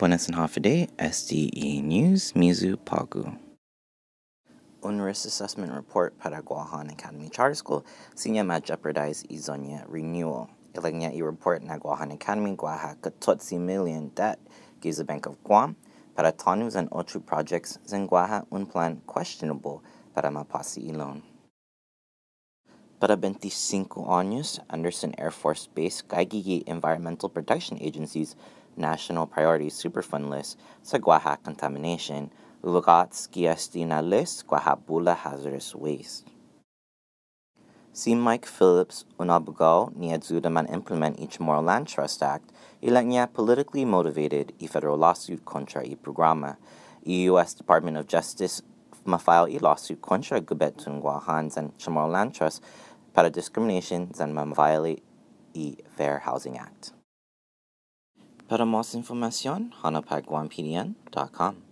Buenas Day, SDE News, Mizu Pagu. Un risk assessment report para Guahan Academy Charter School sinya ma jeopardize izonya renewal. Ilagnya i report na Guahan Academy Guaha katotsi million debt gives the Bank of Guam para tonus and otru projects zen Guaha un plan questionable para mapasi ilon. Para 25 años, Andersen Air Force Base kaigigi Environmental Protection Agency's National Priority Superfund list sa Guaha contamination Lugats Giestina list Guahabula hazardous waste. Si Mike Phillips unabugao ni man implement Chamorro Land Trust Act, niya politically motivated i federal lawsuit contra i programa. I U.S. Department of Justice mafile i lawsuit contra gubet tungwahan and Moral Land Trust para discrimination zan ma-violate i Fair Housing Act. Para más información, hanapagwampdn.com.